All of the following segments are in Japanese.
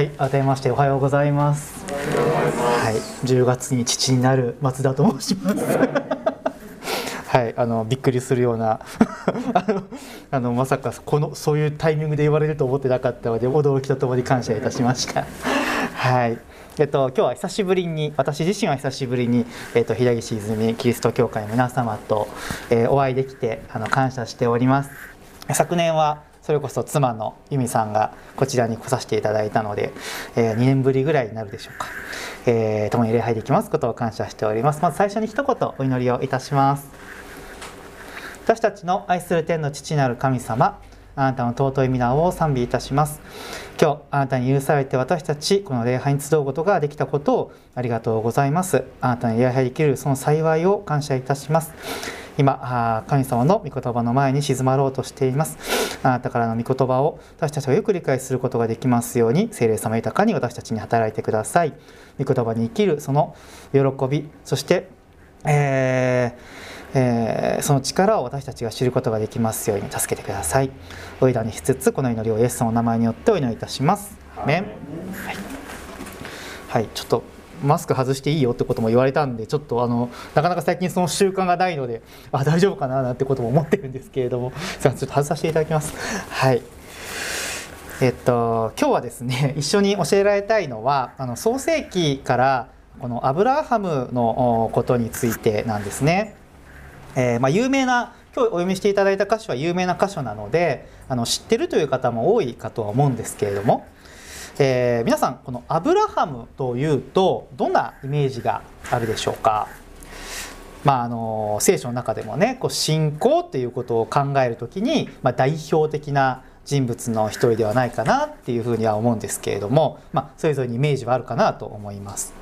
はい改めましておはようございます。はい10月に父になる松田と申します。はいあのびっくりするような あのあのまさかこのそういうタイミングで言われると思ってなかったので驚きとともに感謝いたしました。はい。えっと、今日は久しぶりに私自身は久しぶりに、えっと、平岸泉キリスト教会の皆様と、えー、お会いできてあの感謝しております。昨年はそれこそ妻の由美さんがこちらに来させていただいたので、えー、2年ぶりぐらいになるでしょうか、えー、共に礼拝できますことを感謝しております。まず最初に一言お祈りをいたします。私たちの愛する天の父なる神様あなたの尊い皆を賛美いたします。今日あなたに許されて私たちこの礼拝に集うことができたことをありがとうございます。あなたに礼拝できるその幸いを感謝いたします。今神様の御言葉の前に静まろうとしています。あなたからの御言葉を私たちがよく理解することができますように聖霊様豊かに私たちに働いてください。御言葉に生きるその喜びそしてえーえー、その力を私たちが知ることができますように助けてください。お祈りしつつこの祈りをイエスの名前によってお祈りいたします。はい、はい、ちょっとマスク外していいよってことも言われたんでちょっとあのなかなか最近その習慣がないのであ大丈夫かななんてことも思ってるんですけれども。すいませんちょっと外させていただきます。はい。えっと今日はですね一緒に教えられたいのはあの創世記からこのアブラハムのことについてなんですねえー、まあ、有名な今日お読みしていただいた箇所は有名な箇所なのであの知ってるという方も多いかとは思うんですけれども、えー、皆さんこのアブラハムというとどんなイメージがあるでしょうか？まあ、あの聖書の中でもねこう信仰っていうことを考える時に、まあ、代表的な人物の一人ではないかなっていうふうには思うんですけれども、まあ、それぞれにイメージはあるかなと思います。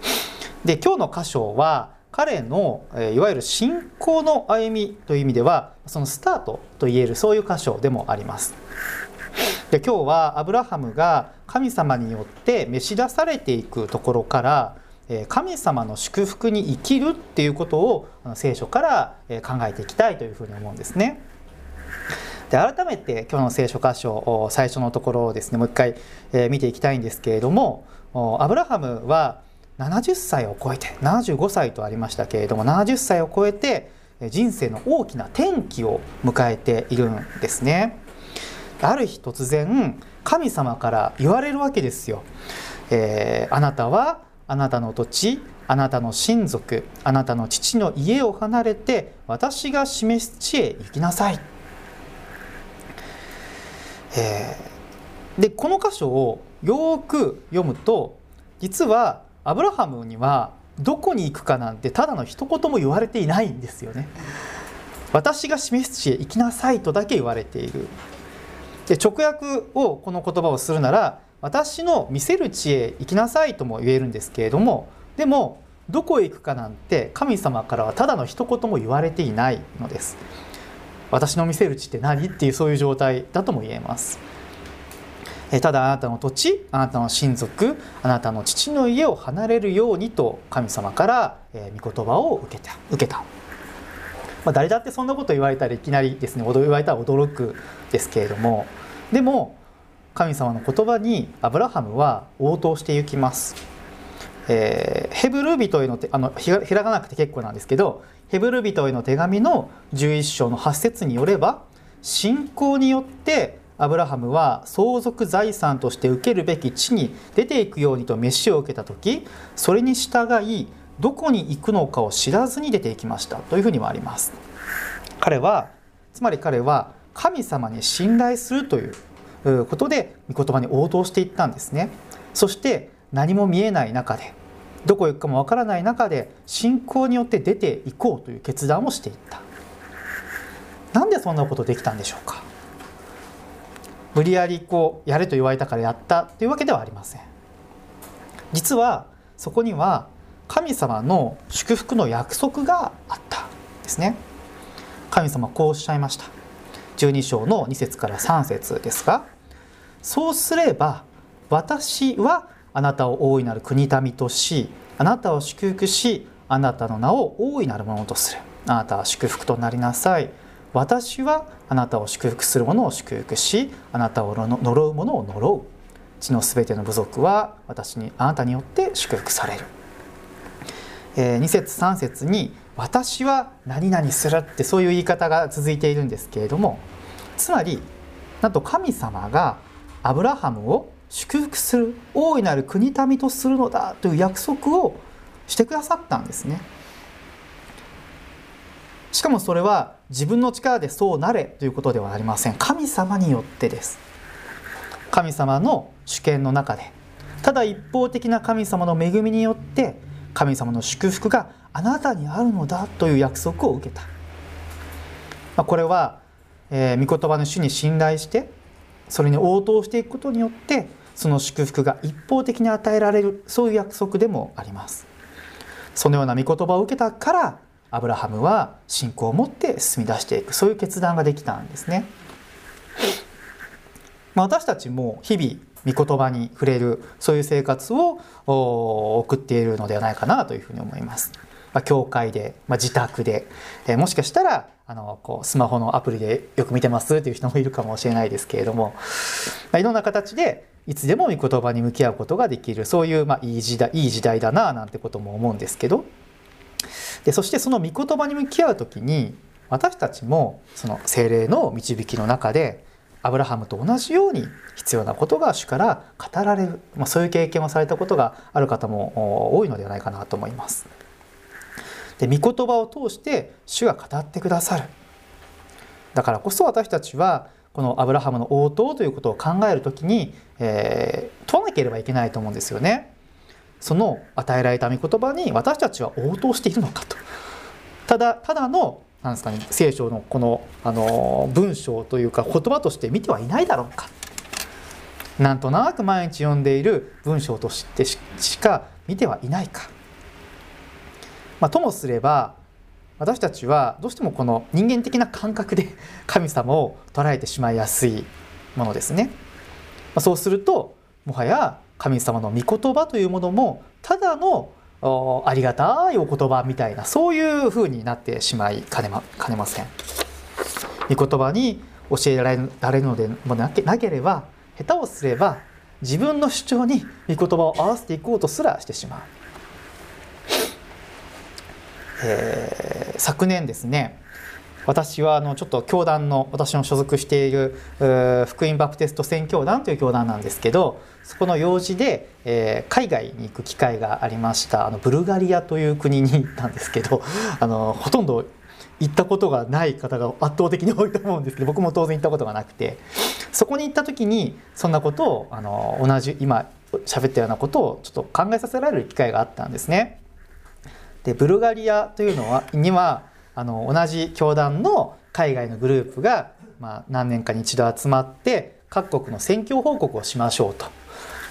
で今日の箇所は彼のいわゆる信仰の歩みという意味ではそのスタートといえるそういう箇所でもありますで今日はアブラハムが神様によって召し出されていくところから神様の祝福に生きるっていうことを聖書から考えていきたいというふうに思うんですね。で改めて今日の聖書箇所最初のところをですねもう一回見ていきたいんですけれどもアブラハムは70歳を超えて75歳とありましたけれども70歳を超えて人生の大きな転機を迎えているんですね。ある日突然神様から言われるわけですよ。えー、あなたはあなたの土地あなたの親族あなたの父の家を離れて私が示す地へ行きなさい。えー、でこの箇所をよく読むと実はアブラハムにはどこに行くかなんてただの一言も言われていないんですよね。私が示す地へ行きなさいとだけ言われている。で直訳をこの言葉をするなら私の見せる地へ行きなさいとも言えるんですけれどもでもどこへ行くかなんて神様からはただの一言も言われていないのです。私の見せる地って何？っていうそういう状態だとも言えます。ただあなたの土地あなたの親族あなたの父の家を離れるようにと神様から御言葉を受けた受けた、まあ、誰だってそんなこと言われたらいきなりですね言われたら驚くですけれども。でも神様の言葉にアブラハムは応答していきます、えー、ヘブル人への手あの開かなくて結構なんですけどヘブル人への手紙の11章の8節によれば信仰によってアブラハムは相続財産として受けるべき地に出ていくようにと召しを受けた時それに従いどこに行くのかを知らずに出ていきました。というふうにもあります。彼はつまり彼は神様に信頼するということで御言葉に応答していったんですね。そして何も見えない中でどこ行くかもわからない中で信仰によって出ていこうという決断をしていった。なんでそんなことできたんでしょうか。無理やりこうやれと言われたからやったというわけではありません。実はそこには神様の祝福の約束があったんですね。神様こうおっしゃいました。12章の2節から3節ですがそうすれば私はあなたを大いなる国民としあなたを祝福しあなたの名を大いなるものとする。あなたは祝福となりなさい。私はあなたを祝福する者を祝福しあなたを呪う者を呪う地のすべての部族は私にあなたによって祝福される、えー、2節3節に「私は何々する」ってそういう言い方が続いているんですけれどもつまりなんと神様がアブラハムを祝福する大いなる国民とするのだという約束をしてくださったんですね。しかもそれは自分の力でそうなれということではありません。神様によってです。神様の主権の中で。ただ一方的な神様の恵みによって神様の祝福があなたにあるのだという約束を受けた、まあ、これは、えー、御言葉の主に信頼してそれに応答していくことによってその祝福が一方的に与えられるそういう約束でもあります。そのような御言葉を受けたからアブラハムは信仰を持って進み出していくそういう決断ができたんですね。まあ、私たちも日々御言葉に触れるそういう生活を送っているのではないかなというふうに思います。まあ、教会で、まあ、自宅で、えー、もしかしたらあのこうスマホのアプリでよく見てますという人もいるかもしれないですけれども、まあ、いろんな形でいつでも御言葉に向き合うことができるそういう、まあ、いい時代いい時代だななんてことも思うんですけどでそしてその御言葉に向き合う時に私たちもその精霊の導きの中でアブラハムと同じように必要なことが主から語られる、まあ、そういう経験をされたことがある方も多いのではないかなと思います。で御言葉を通して主が語ってくださるだからこそ私たちはこのアブラハムの応答ということを考える時に、えー、問わなければいけないと思うんですよね。その与えられた御言葉に私たちは応答しているのかと。ただただのなんですかね聖書のこのあの文章というか言葉として見てはいないだろうか。なんとなく毎日読んでいる文章としてしか見てはいないか。まあ、ともすれば私たちはどうしてもこの人間的な感覚で 神様を捉えてしまいやすいものですね。まあ、そうするともはや神様の御言葉というものもただのありがたいお言葉みたいなそういうふうになってしまいかねまかねません。御言葉に教えられるのでもなけなければ下手をすれば自分の主張に御言葉を合わせていこうとすらしてしまう。えー、昨年ですね私はあのちょっと教団の私の所属している福音バプテスト宣教団という教団なんですけどそこの用事で、えー、海外に行く機会がありましたあのブルガリアという国に行ったんですけど あのほとんど行ったことがない方が圧倒的に多いと思うんですけど僕も当然行ったことがなくてそこに行った時にそんなことをあの同じ今喋ったようなことをちょっと考えさせられる機会があったんですね。でブルガリアというのはにはあの同じ教団の海外のグループが、まあ、何年かに一度集まって各国の宣教報告をしましょうと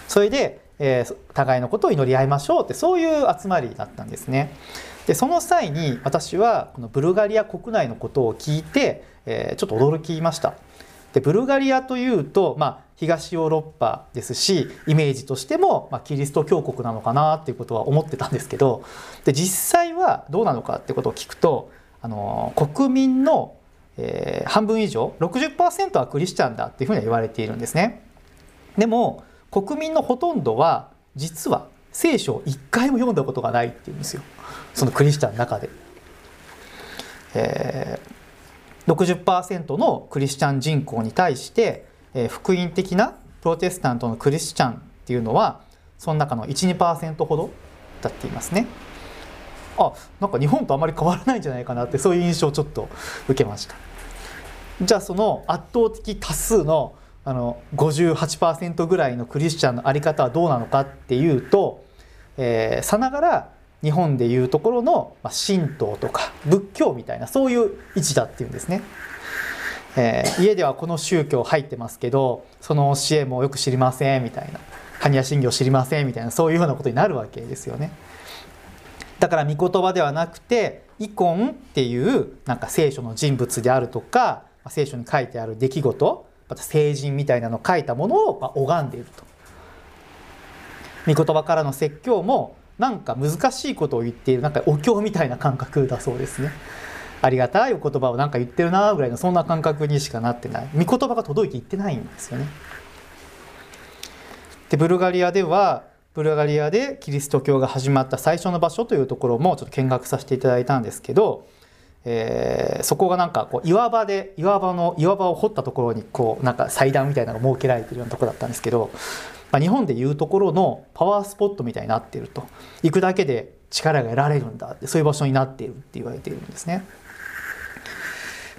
それで、えー、互いのことを祈り合いましょうってそういう集まりだったんですね。でその際に私はこのブルガリア国内のことを聞いて、えー、ちょっと驚きました。でブルガリアというと、まあ、東ヨーロッパですしイメージとしても、まあ、キリスト教国なのかなっていうことは思ってたんですけどで実際はどうなのかってことを聞くとあの国民の、えー、半分以上60%はクリスチャンだっていうふうには言われているんですね。でも国民のほとんどは実は聖書を一回も読んだことがないっていうんですよそのクリスチャンの中で。えー、60%のクリスチャン人口に対してえ福音的なプロテスタントのクリスチャンっていうのはその中の12%ほどだっていますね。あなんか日本とあまり変わらないんじゃないかなってそういう印象をちょっと受けました。じゃあその圧倒的多数のあの58%ぐらいのクリスチャンの在り方はどうなのかっていうと、えー、さながら日本でいうところの、ま、神道とか仏教みたいなそういう位置だっていうんですね。えー、家ではこの宗教入ってますけどその教えもよく知りませんみたいな般若心経知りませんみたいなそういうようなことになるわけですよね。だから御言葉ではなくてイコンっていうなんか聖書の人物であるとか聖書に書いてある出来事また聖人みたいなのを書いたものを拝んでいると。御言葉からの説教もなんか難しいことを言っているなんかお経みたいな感覚だそうですね。ありがたいお言葉を何か言ってるなぐらいのそんな感覚にしかなってない御言葉が届いていってないんですよね。でブルガリアではブルガリアでキリスト教が始まった最初の場所というところもちょっと見学させていただいたんですけど、えー、そこがなんかこう岩場で岩場の岩場を掘ったところにこうなんか祭壇みたいなのが設けられてるようなところだったんですけど、まあ、日本でいうところのパワースポットみたいになっていると。行くだけで力が得られるんだ。ってそういう場所になっているって言われているんですね。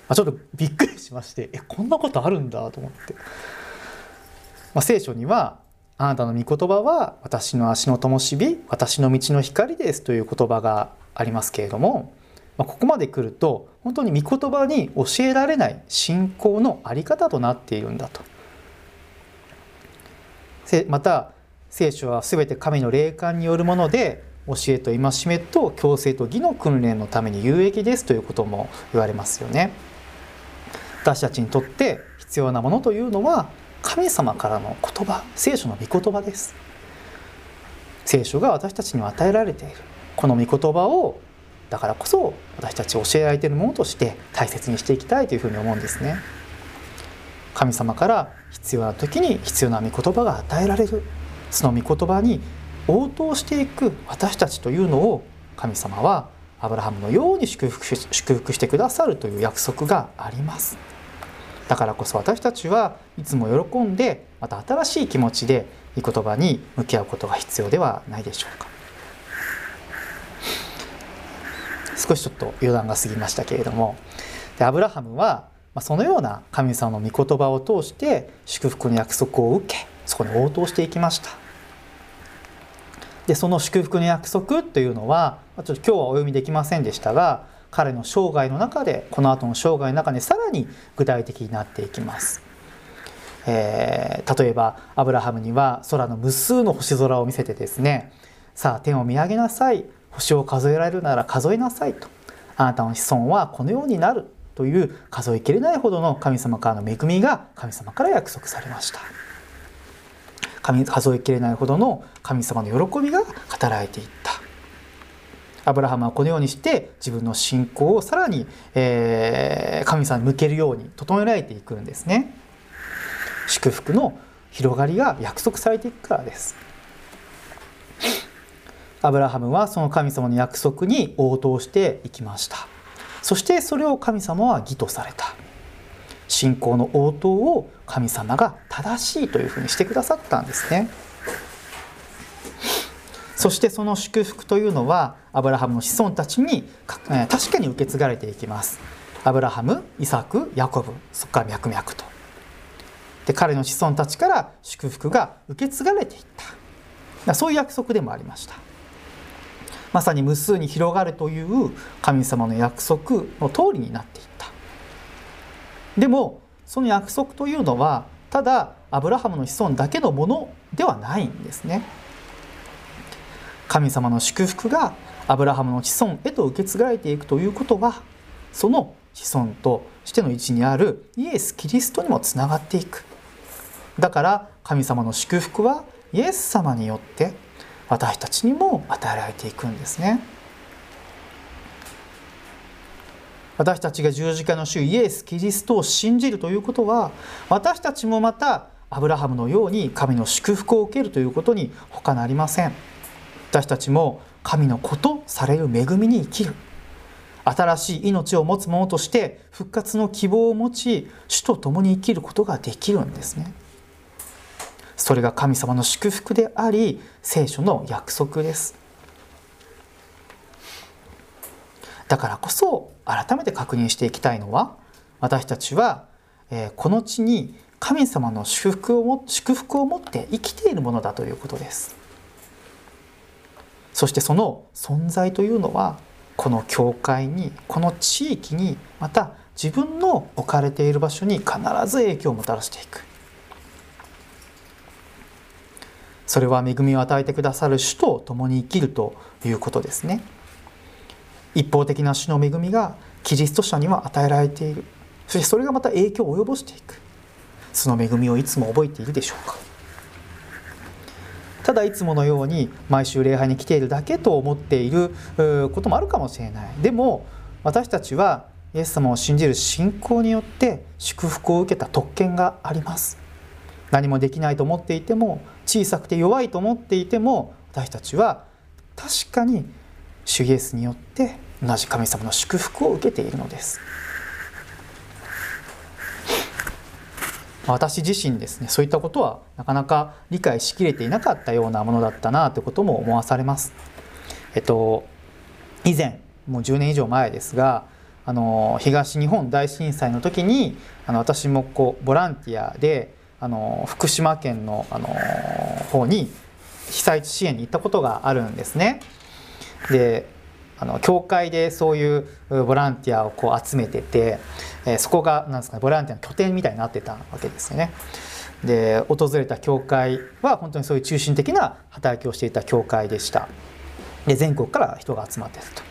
まあ、ちょっとびっくりしましてえこんなことあるんだと思って、まあ、聖書には「あなたの御言葉は私の足の灯火私の道の光です」という言葉がありますけれども、まあ、ここまで来ると本当に御言葉に教えられない信仰の在り方となっているんだと。また聖書は全て神の霊感によるもので教えと戒めと強制と義の訓練のために有益ですということも言われますよね。私たちにとって必要なものというのは神様からの言葉聖書の御言葉です。聖書が私たちに与えられている。この御言葉をだからこそ私たち教えられているものとして大切にしていきたいというふうに思うんですね。神様から必要な時に必要な御言葉が与えられる。その御言葉に応答していく私たちというのを神様はアブラハムのように祝福祝福してくださるという約束があります。だからこそ私たちはいつも喜んでまた新しい気持ちで御言葉に向き合うことが必要ではないでしょうか。少しちょっと余談が過ぎましたけれども。でアブラハムはそのような神様の御言葉を通して祝福の約束を受けそこに応答していきました。でその祝福の約束というのはちょっと今日はお読みできませんでしたが彼の生涯の中でこの後の生涯の中でさらに具体的になっていきます。えー、例えばアブラハムには空の無数の星空を見せてですねさあ天を見上げなさい。星を数えられるなら数えなさいと。あなたの子孫はこのようになるという数えきれないほどの神様からの恵みが神様から約束されました。数えきれないほどの神様の喜びが語られていった。アブラハムはこのようにして自分の信仰をさらに、えー、神様に向けるように整えられていくんですね。祝福の広がりが約束されていくからです。アブラハムはその神様の約束に応答していきました。そしてそれを神様は義とされた。信仰の応答を神様が正しいというふうにしてくださったんですね。そしてその祝福というのはアブラハムの子孫たちに確かに受け継がれていきます。アブラハムイサクヤコブそこから脈々と。で彼の子孫たちから祝福が受け継がれていった。そういう約束でもありました。まさに無数に広がるという神様の約束の通りになっていった。でもその約束というのはただアブラハムの子孫だけのものではないんですね。神様の祝福がアブラハムの子孫へと受け継がれていくということはその子孫としての位置にあるイエス・キリストにもつながっていくだから神様の祝福はイエス様によって私たちにも与えられていくんですね私たちが十字架の主イエス・キリストを信じるということは私たちもまたアブラハムのように神の祝福を受けるということに他なりません。私たちも神の子とされる恵みに生きる。新しい命を持つ者として復活の希望を持ち主と共に生きることができるんですね。それが神様の祝福であり聖書の約束です。だからこそ改めて確認していきたいのは私たちはえこの地に神様の祝福を祝福を持って生きているものだということです。そしてその存在というのはこの教会にこの地域にまた自分の置かれている場所に必ず影響をもたらしていく。それは恵みを与えてくださる主と共に生きるということですね。一方的な主の恵みがキリスト者には与えられている。そしてそれがまた影響を及ぼしていく。その恵みをいつも覚えているでしょうか。ただいつものように毎週礼拝に来ているだけと思っていることもあるかもしれない。でも私たちはイエス様を信じる信仰によって祝福を受けた特権があります。何もできないと思っていても小さくて弱いと思っていても私たちは確かに主イエスによって同じ神様の祝福を受けているのです。私自身ですねそういったことはなかなか理解しきれていなかったようなものだったなということも思わされますえっと以前もう10年以上前ですがあの東日本大震災の時にあの私もこうボランティアであの福島県のあの方に被災地支援に行ったことがあるんですね。であの教会でそういうボランティアをこう集めてて、えー、そこがなんですか、ね、ボランティアの拠点みたいになってたわけですよね。で訪れた教会は本当にそういう中心的な働きをしていた教会でした。で全国から人が集まってると。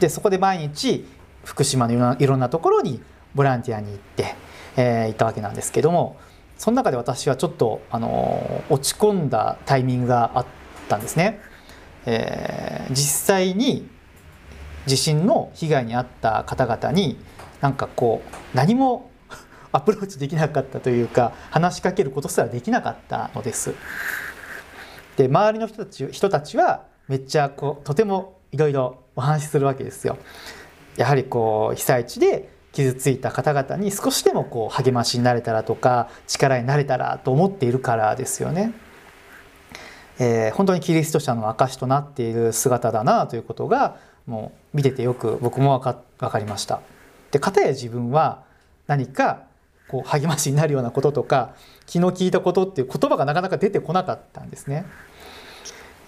でそこで毎日福島のいろんなところにボランティアに行って、えー、行ったわけなんですけどもその中で私はちょっと、あの落ち込んだタイミングがあったんですね。えー、実際に地震の被害に遭った方々になんかこう何も アプローチできなかったというか話しかけることすらできなかったのです。で周りの人たち人たちはめっちゃこうとてもいろいろお話しするわけですよ。やはりこう被災地で傷ついた方々に少しでもこう励ましになれたらとか力になれたらと思っているからですよね。えー、本当にキリスト者の証となっている姿だなということがもう見ててよく僕も分か分かりました。で片や自分は何かこう励ましになるようなこととか気の利いたことっていう言葉がなかなか出てこなかったんですね。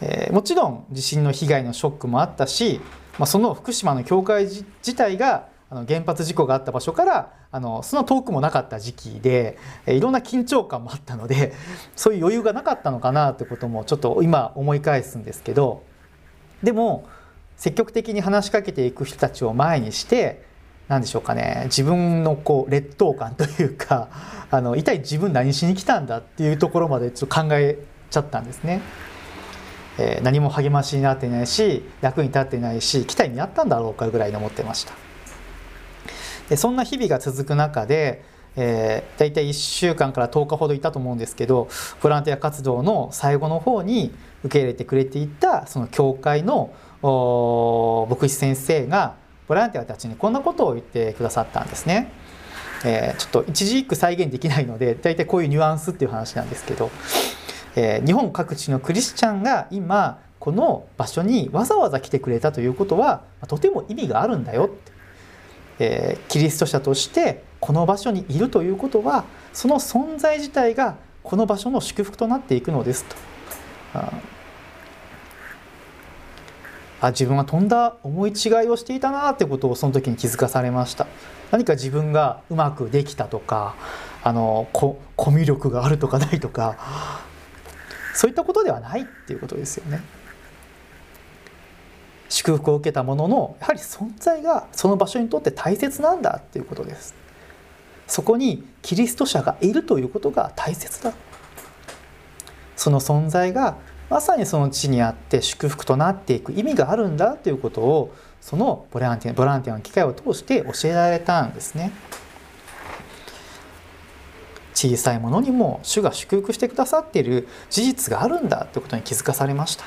えー、もちろん地震の被害のショックもあったし、まあ、その福島の教会自体があの原発事故があった場所からあのその遠くもなかった時期でいろんな緊張感もあったので そういう余裕がなかったのかなってこともちょっと今思い返すんですけどでも積極的に話しかけていく人たちを前にして何でしょうかね自分のこう劣等感というか あの一体自分何しに来たんだっていうところまでちょっと考えちゃったんですね。えー、何も励ましになってないし役に立ってないし期待にあったんだろうかぐらいに思ってました。でそんな日々が続く中で、えー、大体1週間から10日ほどいたと思うんですけどボランティア活動の最後の方に受け入れてくれていたその教会の牧師先生がボランティアたちにこんなことを言ってくださったんですね。えー、ちょっと一字一句再現できないので大体こういうニュアンスっていう話なんですけど、えー、日本各地のクリスチャンが今この場所にわざわざ来てくれたということはとても意味があるんだよってえー、キリスト者としてこの場所にいるということはその存在自体がこの場所の祝福となっていくのですと。あ自分はとんだ思い違いをしていたなってことをその時に気づかされました。何か自分がうまくできたとかあのコミュ力があるとかないとかそういったことではないっていうことですよね。祝福を受けたもののやはり存在がその場所にとって大切なんだっていうことです。そこにキリスト者がいるということが大切だ。その存在がまさにその地にあって祝福となっていく意味があるんだということをそのボランティアボランティアの機会を通して教えられたんですね。小さいものにも主が祝福してくださっている事実があるんだということに気づかされました。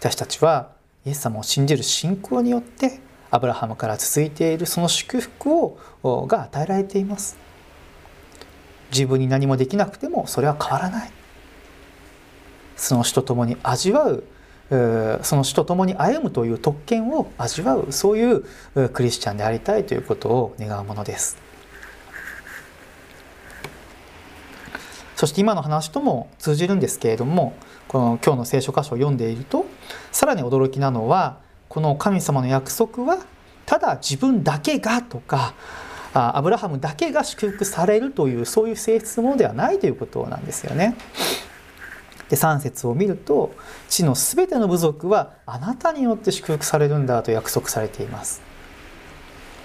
私たちはイエス様を信じる信仰によってアブラハムから続いているその祝福をが与えられています。自分に何もできなくてもそれは変わらない。その死と共に味わうその死と共に歩むという特権を味わうそういうクリスチャンでありたいということを願うものですそして今の話とも通じるんですけれどもこの今日の聖書箇所を読んでいるとさらに驚きなのはこの神様の約束はただ自分だけがとかアブラハムだけが祝福されるというそういう性質のものではないということなんですよね。で3節を見ると地のすべての部族はあなたによって祝福されるんだと約束されています。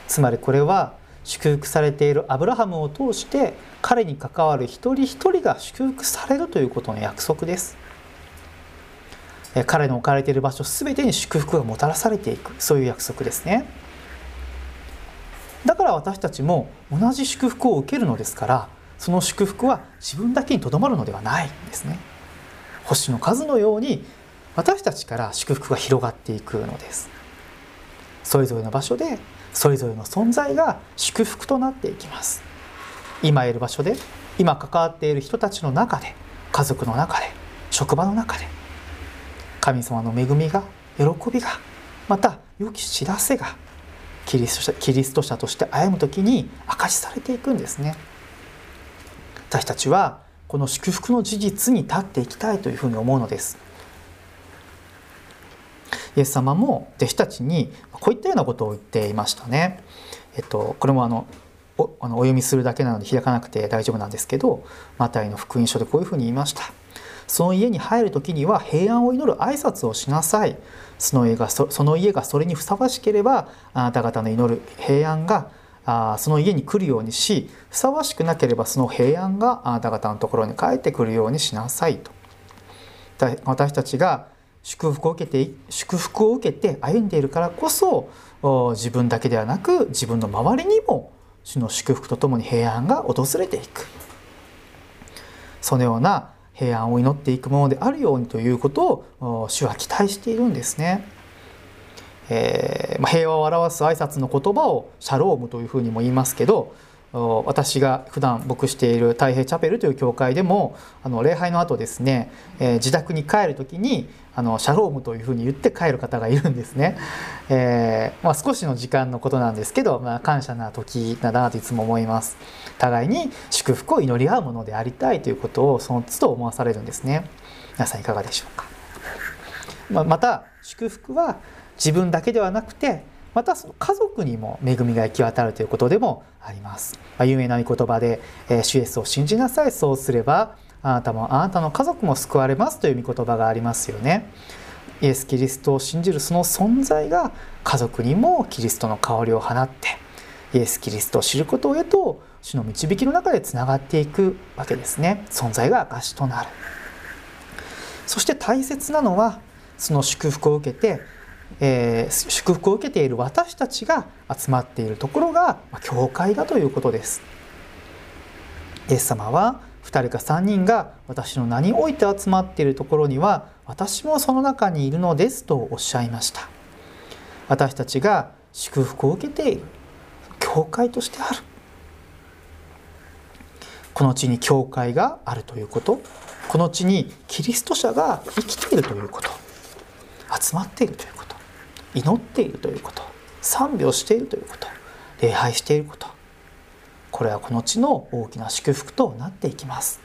つまりこれは祝福されているアブラハムを通して彼に関わる一人一人が祝福されるということの約束です。彼の置かれている場所全てに祝福がもたらされていくそういう約束ですねだから私たちも同じ祝福を受けるのですからその祝福は自分だけにとどまるのではないんですね星の数のように私たちから祝福が広がっていくのです。それぞれの場所でそれぞれの存在が祝福となっていきます。今いる場所で今関わっている人たちの中で家族の中で職場の中で神様の恵みが喜びがまた良き知らせがキリストキリスト者として歩む時に明かしされていくんですね。私たちはこの祝福の事実に立っていきたいというふうに思うのですイエス様も弟子たちにこういったようなことを言っていましたね。えっと、これもあのおあのお読みするだけなので開かなくて大丈夫なんですけどマタイの福音書でこういうふうに言いました。その家に入る時には平安を祈る挨拶をしなさい。その家がそその家がそれにふさわしければあなた方の祈る平安があその家に来るようにしふさわしくなければその平安があなた方のところに帰ってくるようにしなさいと。私たちが祝福を受けて祝福を受けて歩んでいるからこそ自分だけではなく自分の周りにも主の祝福とともに平安が訪れていくそのような平安を祈っていくものであるようにということを主は期待しているんですね。えー、平和を表す挨拶の言葉をシャロームというふうにも言いますけど私が普段牧している太平チャペルという教会でもあの礼拝の後ですね、えー、自宅に帰る時にあのシャロームというふうに言って帰る方がいるんですね、えー、まあ、少しの時間のことなんですけど、まあ、感謝な時だなといつも思います。互いに祝福を祈り合うものでありたいということをその都度思わされるんですね。皆さんいかがでしょうか、まあ、また祝福は自分だけではなくてまたその家族にも恵みが行き渡るということでもあります。まあ、有名な御言葉で、えー、主イエスを信じなさい、そうすればあなたもあなたの家族も救われますという御言葉がありますよね。イエス・キリストを信じるその存在が家族にもキリストの香りを放ってイエス・キリストを知ることへと主の導きの中でつながっていくわけですね存在が証となるそして大切なのはその祝福を受けてえー、祝福を受けている私たちが集まっているところが、まあ、教会だということです。イエス様は2人か3人が私の名において集まっているところには私もその中にいるのですとおっしゃいました。私たちが祝福を受けている教会としてある。この地に教会があるということこの地にキリスト者が生きているということ集まっているということ。祈っているということ。賛美をしているということ。礼拝していること。これはこの地の大きな祝福となっていきます。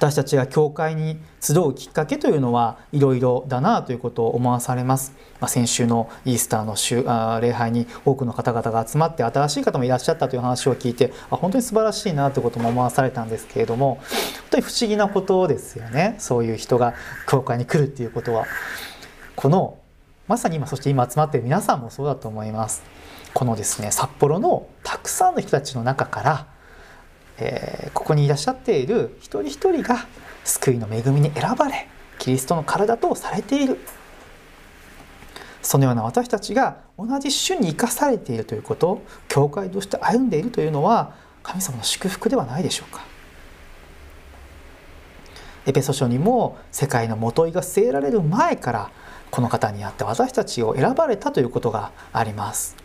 私たちが教会に集うきっかけというのはいろいろだなということを思わされます、まあ、先週のイースターの週あ礼拝に多くの方々が集まって新しい方もいらっしゃったという話を聞いてあ本当に素晴らしいなということも思わされたんですけれども本当に不思議なことですよね。そういう人が教会に来るっていうことは。このまさに今そして今集まっている皆さんもそうだと思います。このですね札幌のたくさんの人たちの中からえー、ここにいらっしゃっている一人一人が救いの恵みに選ばれキリストの体とされている。そのような私たちが同じ種に生かされているということ教会として歩んでいるというのは神様の祝福ではないでしょうか。エペソ書にも世界のもといが据えられる前からこの方にあって私たちを選ばれたということがあります。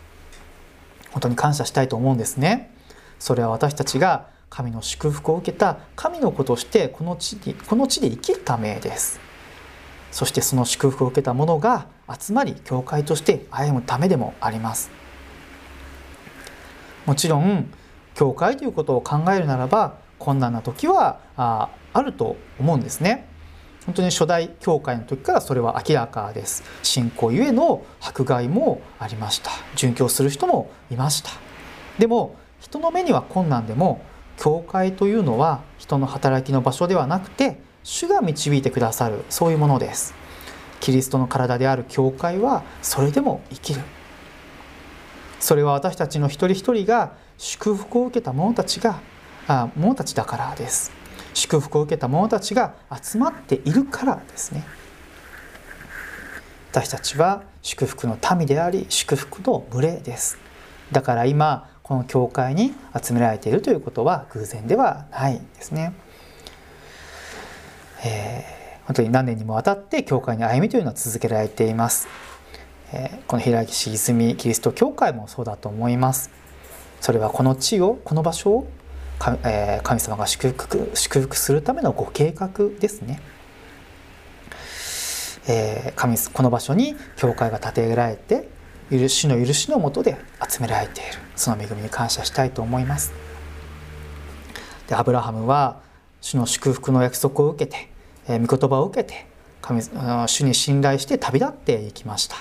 本当に感謝したいと思うんですね。それは私たちが神の祝福を受けた神の子としてこの地にこの地で生きるためです。そしてその祝福を受けた者が集まり教会として歩むためでもあります。もちろん教会ということを考えるならば困難な時はああると思うんですね。本当に初代教会の時からそれは明らかです。信仰ゆえの迫害もありました。殉教する人もいました。でも人の目には困難でも教会というのは人の働きの場所ではなくて主が導いてくださるそういうものです。キリストの体である教会はそれでも生きる。それは私たちの一人一人が祝福を受けた者たちがあ者たちだからです。祝福を受けた者たちが集まっているからですね。私たちは祝福の民であり祝福の群れです。だから今この教会に集められているということは偶然ではないんですね。えー、本当に何年にもわたって教会の歩みというのは続けられています。えー、この平岸泉キリスト教会もそうだと思います。それはこの地をこの場所を神,、えー、神様が祝福祝福するためのご計画ですね。えー、神この場所に教会が建てられて許しの許しのもとで集められている。その恵みに感謝したいと思います。でアブラハムは主の祝福の約束を受けて、えー、御言葉を受けて神主に信頼して旅立っていきました。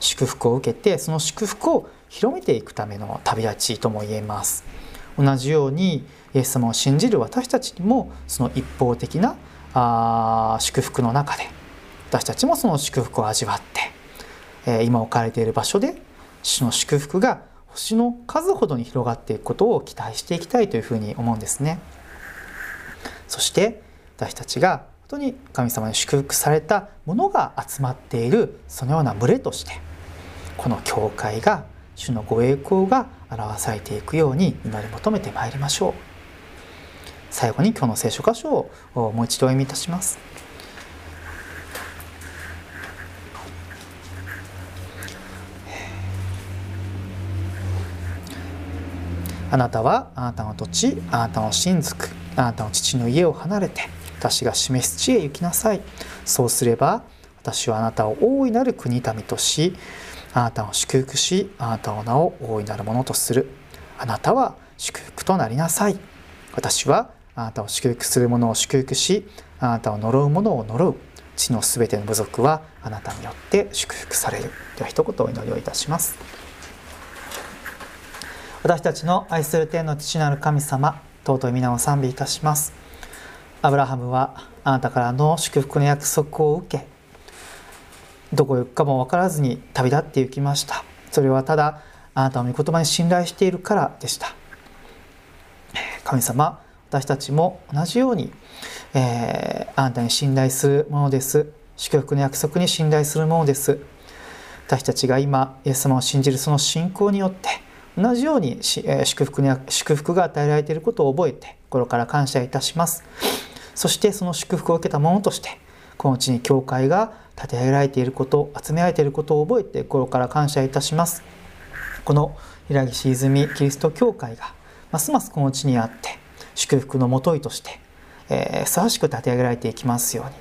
祝福を受けてその祝福を広めていくための旅立ちとも言えます。同じようにイエス様を信じる私たちにもその一方的なあ祝福の中で私たちもその祝福を味わってえ今置かれている場所で主の祝福が星の数ほどに広がっていくことを期待していきたいというふうに思うんですね。そして私たちが本当に神様に祝福されたものが集まっているそのような群れとしてこの教会が主のご栄光が表されていくように祈り求めてまいりましょう最後に今日の聖書箇所をもう一度お読みいたしますあなたはあなたの土地あなたの親族あなたの父の家を離れて私が示す地へ行きなさい。そうすれば私はあなたを大いなる国民としあなたを祝福しあなたの名を大いなるものとする。あなたは祝福となりなさい。私はあなたを祝福する者を祝福しあなたを呪う者を呪う。地のすべての部族はあなたによって祝福される。では一言お祈りをいたします。私たちの愛する天の父なる神様尊い皆を賛美いたします。アブラハムはあなたからの祝福の約束を受けどこへ行くかも分からずに旅立って行きました。それはただあなたの御言葉に信頼しているからでした。神様私たちも同じように、えー、あなたに信頼するものです。祝福の約束に信頼するものです。私たちが今イエス様を信じるその信仰によって同じように祝福に祝福が与えられていることを覚えて心から感謝いたします。そしてその祝福を受けたものとしてこの地に教会が建て上げられていること集められていることを覚えて心から感謝いたします。この平岸泉キリスト教会がますますこの地にあって祝福のもといとして、えー、ふさわしく建て上げられていきますように。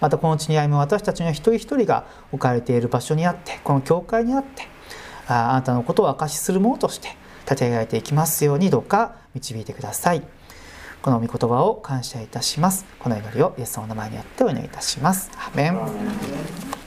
またこの地に歩む私たちの一人一人が置かれている場所にあってこの教会にあってあなたのことを証しするものとして立て上げていきますようにどうか導いてください。この御言葉を感謝いたします。この祈りをイエスの名前によってお祈りいたします。アメン。